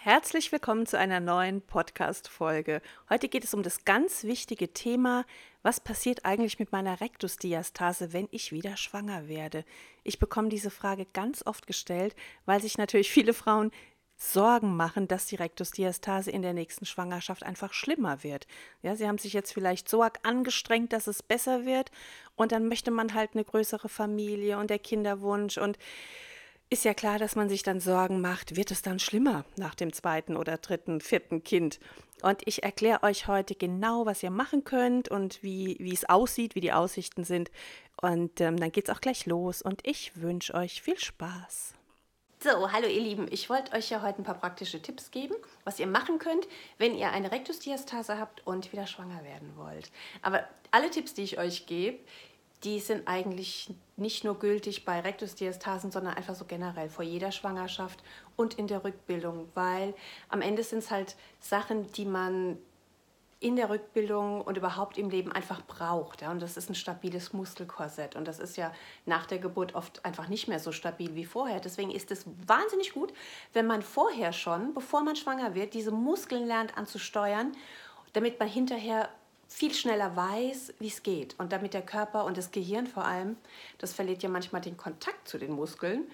Herzlich willkommen zu einer neuen Podcast-Folge. Heute geht es um das ganz wichtige Thema, was passiert eigentlich mit meiner Rektusdiastase, wenn ich wieder schwanger werde? Ich bekomme diese Frage ganz oft gestellt, weil sich natürlich viele Frauen Sorgen machen, dass die Rektusdiastase in der nächsten Schwangerschaft einfach schlimmer wird. Ja, sie haben sich jetzt vielleicht so angestrengt, dass es besser wird und dann möchte man halt eine größere Familie und der Kinderwunsch und ist ja klar, dass man sich dann Sorgen macht, wird es dann schlimmer nach dem zweiten oder dritten, vierten Kind? Und ich erkläre euch heute genau, was ihr machen könnt und wie, wie es aussieht, wie die Aussichten sind. Und ähm, dann geht es auch gleich los und ich wünsche euch viel Spaß. So, hallo ihr Lieben, ich wollte euch ja heute ein paar praktische Tipps geben, was ihr machen könnt, wenn ihr eine Rektusdiastase habt und wieder schwanger werden wollt. Aber alle Tipps, die ich euch gebe, die sind eigentlich nicht nur gültig bei Rektusdiastasen, sondern einfach so generell vor jeder Schwangerschaft und in der Rückbildung, weil am Ende sind es halt Sachen, die man in der Rückbildung und überhaupt im Leben einfach braucht. Ja? Und das ist ein stabiles Muskelkorsett. Und das ist ja nach der Geburt oft einfach nicht mehr so stabil wie vorher. Deswegen ist es wahnsinnig gut, wenn man vorher schon, bevor man schwanger wird, diese Muskeln lernt anzusteuern, damit man hinterher viel schneller weiß, wie es geht. Und damit der Körper und das Gehirn vor allem, das verliert ja manchmal den Kontakt zu den Muskeln,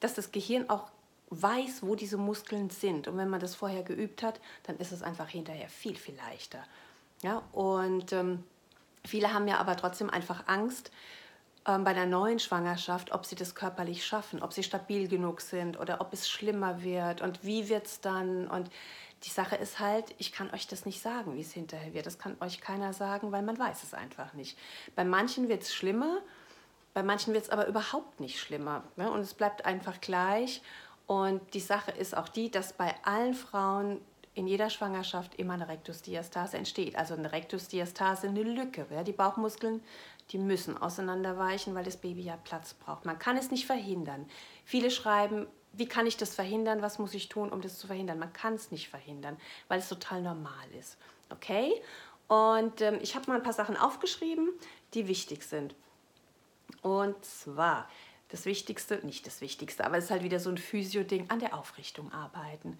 dass das Gehirn auch weiß, wo diese Muskeln sind. Und wenn man das vorher geübt hat, dann ist es einfach hinterher viel, viel leichter. Ja, und ähm, viele haben ja aber trotzdem einfach Angst ähm, bei der neuen Schwangerschaft, ob sie das körperlich schaffen, ob sie stabil genug sind oder ob es schlimmer wird und wie wird es dann. Und die Sache ist halt, ich kann euch das nicht sagen, wie es hinterher wird. Das kann euch keiner sagen, weil man weiß es einfach nicht. Bei manchen wird es schlimmer, bei manchen wird es aber überhaupt nicht schlimmer. Ne? Und es bleibt einfach gleich. Und die Sache ist auch die, dass bei allen Frauen in jeder Schwangerschaft immer eine Rektusdiastase entsteht. Also eine Rektusdiastase, eine Lücke. Ja? Die Bauchmuskeln, die müssen auseinanderweichen, weil das Baby ja Platz braucht. Man kann es nicht verhindern. Viele schreiben, wie kann ich das verhindern? Was muss ich tun, um das zu verhindern? Man kann es nicht verhindern, weil es total normal ist. Okay? Und ähm, ich habe mal ein paar Sachen aufgeschrieben, die wichtig sind. Und zwar das Wichtigste, nicht das Wichtigste, aber es ist halt wieder so ein Physio-Ding, an der Aufrichtung arbeiten.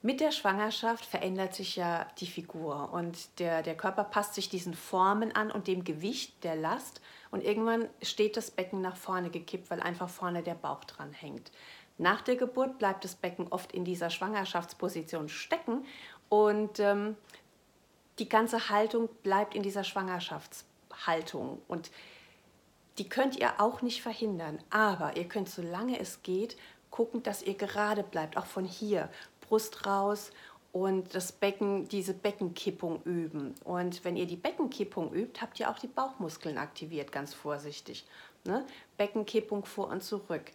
Mit der Schwangerschaft verändert sich ja die Figur und der, der Körper passt sich diesen Formen an und dem Gewicht der Last und irgendwann steht das Becken nach vorne gekippt, weil einfach vorne der Bauch dran hängt. Nach der Geburt bleibt das Becken oft in dieser Schwangerschaftsposition stecken und ähm, die ganze Haltung bleibt in dieser Schwangerschaftshaltung. Und die könnt ihr auch nicht verhindern, aber ihr könnt, solange es geht, gucken, dass ihr gerade bleibt, auch von hier, Brust raus und das Becken, diese Beckenkippung üben. Und wenn ihr die Beckenkippung übt, habt ihr auch die Bauchmuskeln aktiviert, ganz vorsichtig. Ne? Beckenkippung vor und zurück.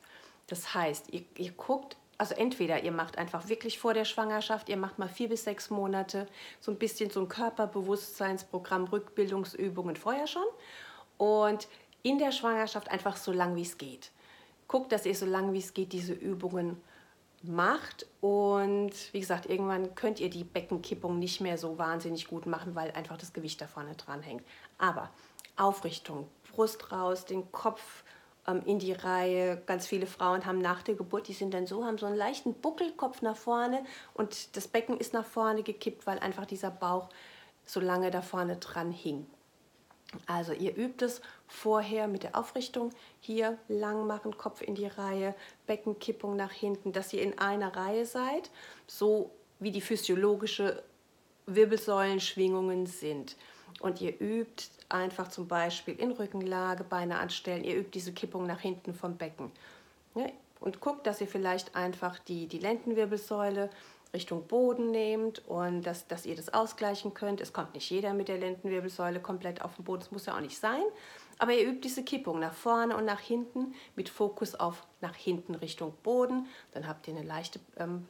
Das heißt, ihr, ihr guckt, also entweder ihr macht einfach wirklich vor der Schwangerschaft, ihr macht mal vier bis sechs Monate so ein bisschen so ein Körperbewusstseinsprogramm, Rückbildungsübungen vorher schon und in der Schwangerschaft einfach so lang wie es geht. Guckt, dass ihr so lang wie es geht diese Übungen macht und wie gesagt, irgendwann könnt ihr die Beckenkippung nicht mehr so wahnsinnig gut machen, weil einfach das Gewicht da vorne dran hängt. Aber Aufrichtung, Brust raus, den Kopf ähm, in die Reihe. Ganz viele Frauen haben nach der Geburt, die sind dann so, haben so einen leichten Buckelkopf nach vorne und das Becken ist nach vorne gekippt, weil einfach dieser Bauch so lange da vorne dran hing. Also ihr übt es vorher mit der Aufrichtung. Hier lang machen, Kopf in die Reihe, Beckenkippung nach hinten, dass ihr in einer Reihe seid, so wie die physiologische Wirbelsäulenschwingungen sind. Und ihr übt einfach zum Beispiel in Rückenlage, Beine anstellen. Ihr übt diese Kippung nach hinten vom Becken. Ja, und guckt, dass ihr vielleicht einfach die, die Lendenwirbelsäule Richtung Boden nehmt und dass, dass ihr das ausgleichen könnt. Es kommt nicht jeder mit der Lendenwirbelsäule komplett auf den Boden, das muss ja auch nicht sein. Aber ihr übt diese Kippung nach vorne und nach hinten mit Fokus auf nach hinten Richtung Boden. Dann habt ihr eine leichte ähm,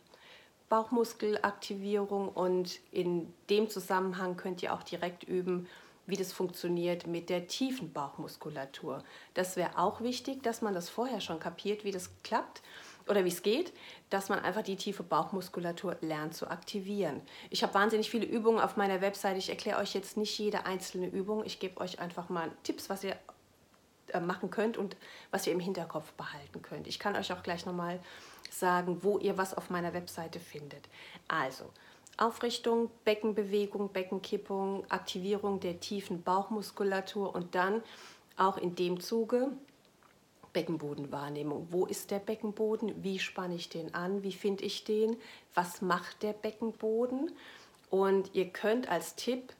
Bauchmuskelaktivierung und in dem Zusammenhang könnt ihr auch direkt üben, wie das funktioniert mit der tiefen Bauchmuskulatur. Das wäre auch wichtig, dass man das vorher schon kapiert, wie das klappt oder wie es geht, dass man einfach die tiefe Bauchmuskulatur lernt zu aktivieren. Ich habe wahnsinnig viele Übungen auf meiner Webseite. Ich erkläre euch jetzt nicht jede einzelne Übung. Ich gebe euch einfach mal Tipps, was ihr äh, machen könnt und was ihr im Hinterkopf behalten könnt. Ich kann euch auch gleich nochmal sagen, wo ihr was auf meiner Webseite findet. Also, Aufrichtung, Beckenbewegung, Beckenkippung, Aktivierung der tiefen Bauchmuskulatur und dann auch in dem Zuge Beckenbodenwahrnehmung. Wo ist der Beckenboden? Wie spanne ich den an? Wie finde ich den? Was macht der Beckenboden? Und ihr könnt als Tipp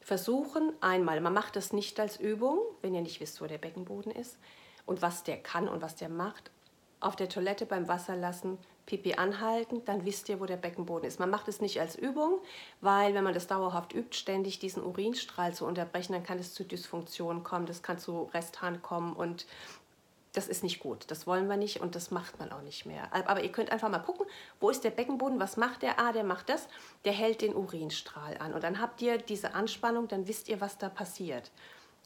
versuchen, einmal, man macht das nicht als Übung, wenn ihr nicht wisst, wo der Beckenboden ist und was der kann und was der macht, auf der Toilette beim Wasser lassen, Pipi anhalten, dann wisst ihr, wo der Beckenboden ist. Man macht es nicht als Übung, weil wenn man das dauerhaft übt, ständig diesen Urinstrahl zu unterbrechen, dann kann es zu Dysfunktionen kommen, das kann zu Resthahn kommen und das ist nicht gut. Das wollen wir nicht und das macht man auch nicht mehr. Aber ihr könnt einfach mal gucken, wo ist der Beckenboden, was macht der? Ah, der macht das, der hält den Urinstrahl an. Und dann habt ihr diese Anspannung, dann wisst ihr, was da passiert.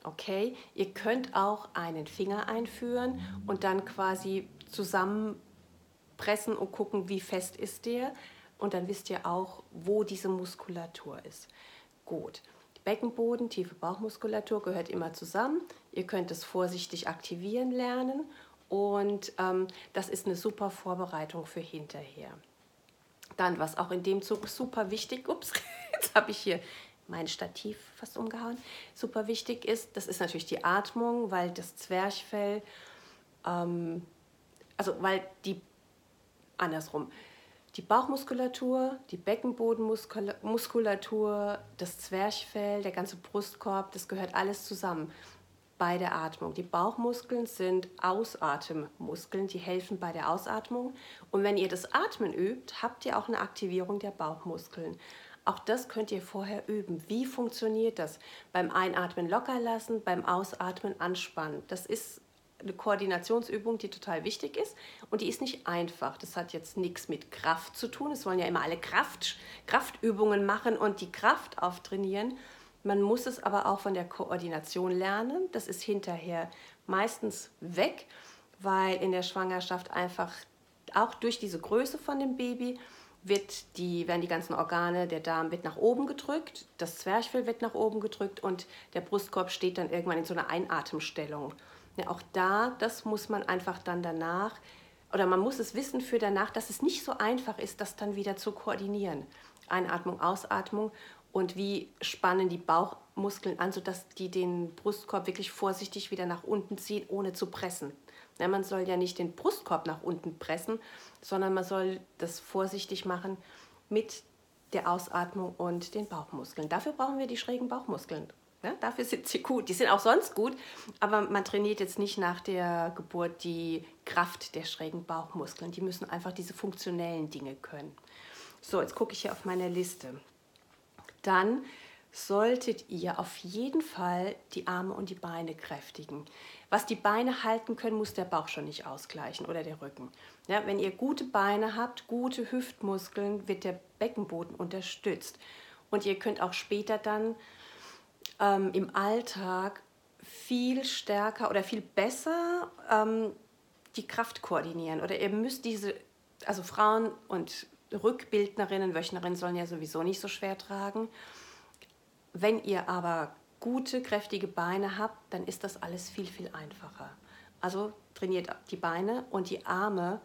Okay, ihr könnt auch einen Finger einführen und dann quasi zusammenpressen und gucken, wie fest ist der. Und dann wisst ihr auch, wo diese Muskulatur ist. Gut. Beckenboden, tiefe Bauchmuskulatur gehört immer zusammen. Ihr könnt es vorsichtig aktivieren lernen und ähm, das ist eine super Vorbereitung für hinterher. Dann, was auch in dem Zug super wichtig, ups, jetzt habe ich hier mein Stativ fast umgehauen, super wichtig ist, das ist natürlich die Atmung, weil das Zwerchfell, ähm, also weil die, andersrum, die Bauchmuskulatur, die Beckenbodenmuskulatur, das Zwerchfell, der ganze Brustkorb, das gehört alles zusammen bei der Atmung. Die Bauchmuskeln sind Ausatemmuskeln, die helfen bei der Ausatmung. Und wenn ihr das Atmen übt, habt ihr auch eine Aktivierung der Bauchmuskeln. Auch das könnt ihr vorher üben. Wie funktioniert das? Beim Einatmen locker lassen, beim Ausatmen anspannen. Das ist eine Koordinationsübung, die total wichtig ist und die ist nicht einfach. Das hat jetzt nichts mit Kraft zu tun. Es wollen ja immer alle Kraft, Kraftübungen machen und die Kraft auftrainieren. Man muss es aber auch von der Koordination lernen. Das ist hinterher meistens weg, weil in der Schwangerschaft einfach auch durch diese Größe von dem Baby wird die, werden die ganzen Organe, der Darm wird nach oben gedrückt, das Zwerchfell wird nach oben gedrückt und der Brustkorb steht dann irgendwann in so einer Einatemstellung. Ja, auch da, das muss man einfach dann danach, oder man muss es wissen für danach, dass es nicht so einfach ist, das dann wieder zu koordinieren. Einatmung, Ausatmung und wie spannen die Bauchmuskeln an, sodass die den Brustkorb wirklich vorsichtig wieder nach unten ziehen, ohne zu pressen. Ja, man soll ja nicht den Brustkorb nach unten pressen, sondern man soll das vorsichtig machen mit der Ausatmung und den Bauchmuskeln. Dafür brauchen wir die schrägen Bauchmuskeln. Ja, dafür sind sie gut. Die sind auch sonst gut, aber man trainiert jetzt nicht nach der Geburt die Kraft der schrägen Bauchmuskeln. Die müssen einfach diese funktionellen Dinge können. So, jetzt gucke ich hier auf meine Liste. Dann solltet ihr auf jeden Fall die Arme und die Beine kräftigen. Was die Beine halten können, muss der Bauch schon nicht ausgleichen oder der Rücken. Ja, wenn ihr gute Beine habt, gute Hüftmuskeln, wird der Beckenboden unterstützt. Und ihr könnt auch später dann ähm, im Alltag viel stärker oder viel besser ähm, die Kraft koordinieren. Oder ihr müsst diese, also Frauen und Rückbildnerinnen, Wöchnerinnen sollen ja sowieso nicht so schwer tragen. Wenn ihr aber gute, kräftige Beine habt, dann ist das alles viel, viel einfacher. Also trainiert die Beine und die Arme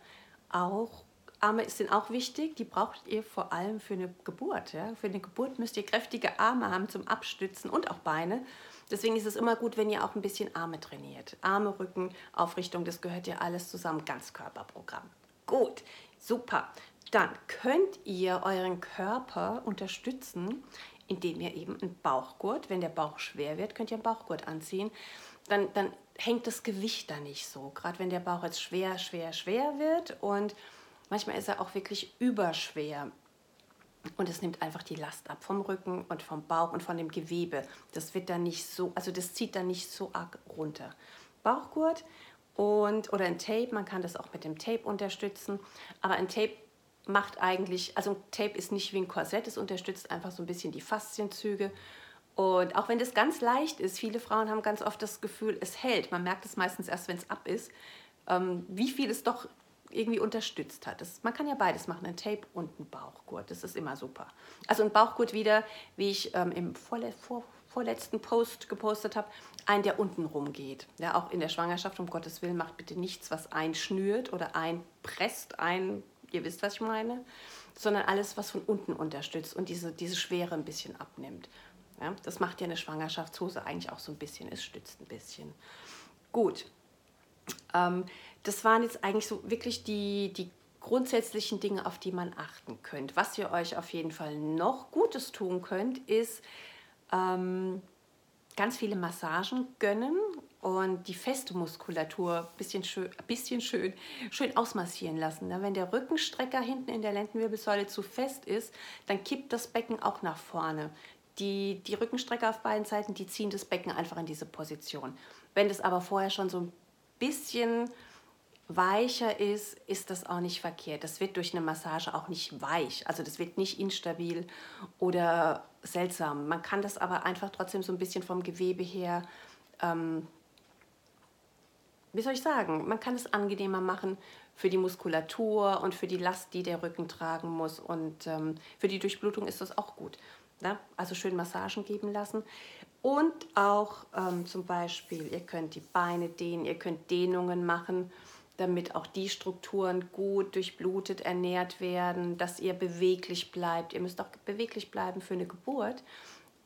auch. Arme sind auch wichtig, die braucht ihr vor allem für eine Geburt. Ja? Für eine Geburt müsst ihr kräftige Arme haben zum Abstützen und auch Beine. Deswegen ist es immer gut, wenn ihr auch ein bisschen Arme trainiert. Arme, Rücken, Aufrichtung, das gehört ja alles zusammen, Ganzkörperprogramm. Gut, super. Dann könnt ihr euren Körper unterstützen, indem ihr eben einen Bauchgurt, wenn der Bauch schwer wird, könnt ihr einen Bauchgurt anziehen. Dann, dann hängt das Gewicht da nicht so. Gerade wenn der Bauch jetzt schwer, schwer, schwer wird und manchmal ist er auch wirklich überschwer. Und es nimmt einfach die Last ab vom Rücken und vom Bauch und von dem Gewebe. Das wird dann nicht so, also das zieht dann nicht so arg runter. Bauchgurt und oder ein Tape, man kann das auch mit dem Tape unterstützen, aber ein Tape macht eigentlich, also ein Tape ist nicht wie ein Korsett, es unterstützt einfach so ein bisschen die Faszienzüge. Und auch wenn das ganz leicht ist, viele Frauen haben ganz oft das Gefühl, es hält. Man merkt es meistens erst, wenn es ab ist, ähm, wie viel es doch irgendwie unterstützt hat. Das, man kann ja beides machen, ein Tape und ein Bauchgurt. Das ist immer super. Also ein Bauchgurt wieder, wie ich ähm, im vorle vor vorletzten Post gepostet habe, ein, der unten rumgeht. Ja, auch in der Schwangerschaft, um Gottes Willen, macht bitte nichts, was einschnürt oder einpresst, ein, ihr wisst, was ich meine, sondern alles, was von unten unterstützt und diese, diese Schwere ein bisschen abnimmt. Ja, das macht ja eine Schwangerschaftshose eigentlich auch so ein bisschen, es stützt ein bisschen. Gut, ähm, das waren jetzt eigentlich so wirklich die, die grundsätzlichen Dinge, auf die man achten könnt. Was ihr euch auf jeden Fall noch Gutes tun könnt, ist ähm, ganz viele Massagen gönnen und die feste Muskulatur ein bisschen schön, bisschen schön, schön ausmassieren lassen. Ne? Wenn der Rückenstrecker hinten in der Lendenwirbelsäule zu fest ist, dann kippt das Becken auch nach vorne. Die, die Rückenstrecker auf beiden Seiten, die ziehen das Becken einfach in diese Position. Wenn das aber vorher schon so ein bisschen weicher ist, ist das auch nicht verkehrt. Das wird durch eine Massage auch nicht weich. Also das wird nicht instabil oder seltsam. Man kann das aber einfach trotzdem so ein bisschen vom Gewebe her, ähm, wie soll ich sagen, man kann es angenehmer machen für die Muskulatur und für die Last, die der Rücken tragen muss. Und ähm, für die Durchblutung ist das auch gut. Ne? Also schön Massagen geben lassen. Und auch ähm, zum Beispiel, ihr könnt die Beine dehnen, ihr könnt Dehnungen machen damit auch die Strukturen gut durchblutet ernährt werden, dass ihr beweglich bleibt. Ihr müsst auch beweglich bleiben für eine Geburt.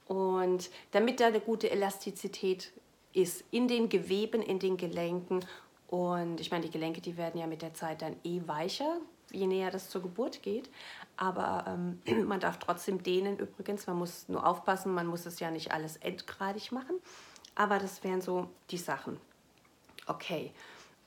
Und damit da eine gute Elastizität ist in den Geweben, in den Gelenken. Und ich meine, die Gelenke, die werden ja mit der Zeit dann eh weicher, je näher das zur Geburt geht. Aber ähm, man darf trotzdem dehnen übrigens. Man muss nur aufpassen, man muss es ja nicht alles endgradig machen. Aber das wären so die Sachen. Okay.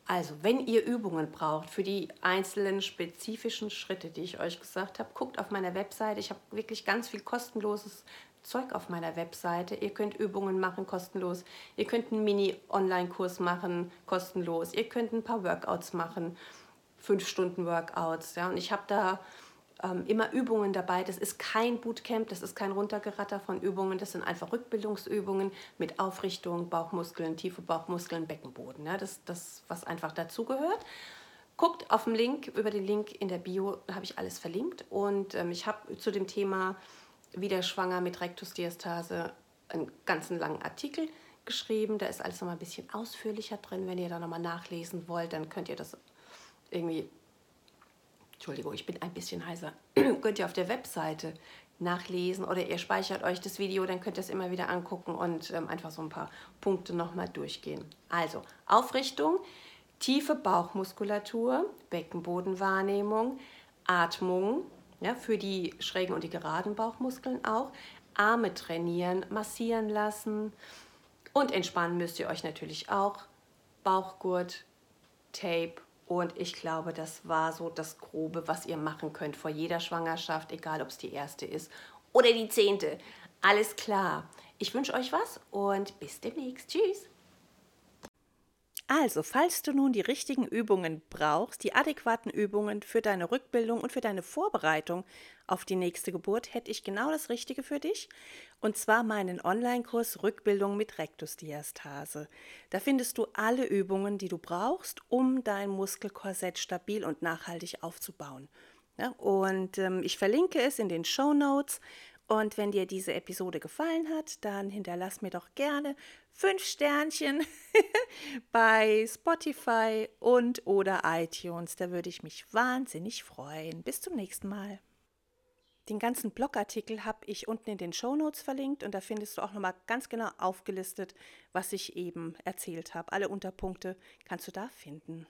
Also, wenn ihr Übungen braucht für die einzelnen spezifischen Schritte, die ich euch gesagt habe, guckt auf meiner Webseite. Ich habe wirklich ganz viel kostenloses Zeug auf meiner Webseite. Ihr könnt Übungen machen kostenlos. Ihr könnt einen Mini-Online-Kurs machen kostenlos. Ihr könnt ein paar Workouts machen, fünf Stunden Workouts. Ja, und ich habe da immer Übungen dabei. Das ist kein Bootcamp, das ist kein Runtergeratter von Übungen, das sind einfach Rückbildungsübungen mit Aufrichtung, Bauchmuskeln, tiefe Bauchmuskeln, Beckenboden. Ja, das das, was einfach dazugehört. Guckt auf den Link, über den Link in der Bio habe ich alles verlinkt. Und ähm, ich habe zu dem Thema wieder schwanger mit Rektusdiastase einen ganzen langen Artikel geschrieben. Da ist alles nochmal ein bisschen ausführlicher drin. Wenn ihr da nochmal nachlesen wollt, dann könnt ihr das irgendwie Entschuldigung, ich bin ein bisschen heiser, könnt ihr auf der Webseite nachlesen oder ihr speichert euch das Video, dann könnt ihr es immer wieder angucken und ähm, einfach so ein paar Punkte nochmal durchgehen. Also Aufrichtung, tiefe Bauchmuskulatur, Beckenbodenwahrnehmung, Atmung, ja, für die schrägen und die geraden Bauchmuskeln auch, Arme trainieren, massieren lassen und entspannen müsst ihr euch natürlich auch. Bauchgurt, Tape und ich glaube, das war so das Grobe, was ihr machen könnt vor jeder Schwangerschaft, egal ob es die erste ist oder die zehnte. Alles klar. Ich wünsche euch was und bis demnächst. Tschüss. Also, falls du nun die richtigen Übungen brauchst, die adäquaten Übungen für deine Rückbildung und für deine Vorbereitung auf die nächste Geburt, hätte ich genau das Richtige für dich. Und zwar meinen Online-Kurs Rückbildung mit Rektusdiastase. Da findest du alle Übungen, die du brauchst, um dein Muskelkorsett stabil und nachhaltig aufzubauen. Und ähm, ich verlinke es in den Show Notes und wenn dir diese Episode gefallen hat, dann hinterlass mir doch gerne fünf Sternchen bei Spotify und oder iTunes. Da würde ich mich wahnsinnig freuen. Bis zum nächsten Mal. Den ganzen Blogartikel habe ich unten in den Show Notes verlinkt und da findest du auch nochmal ganz genau aufgelistet, was ich eben erzählt habe. Alle Unterpunkte kannst du da finden.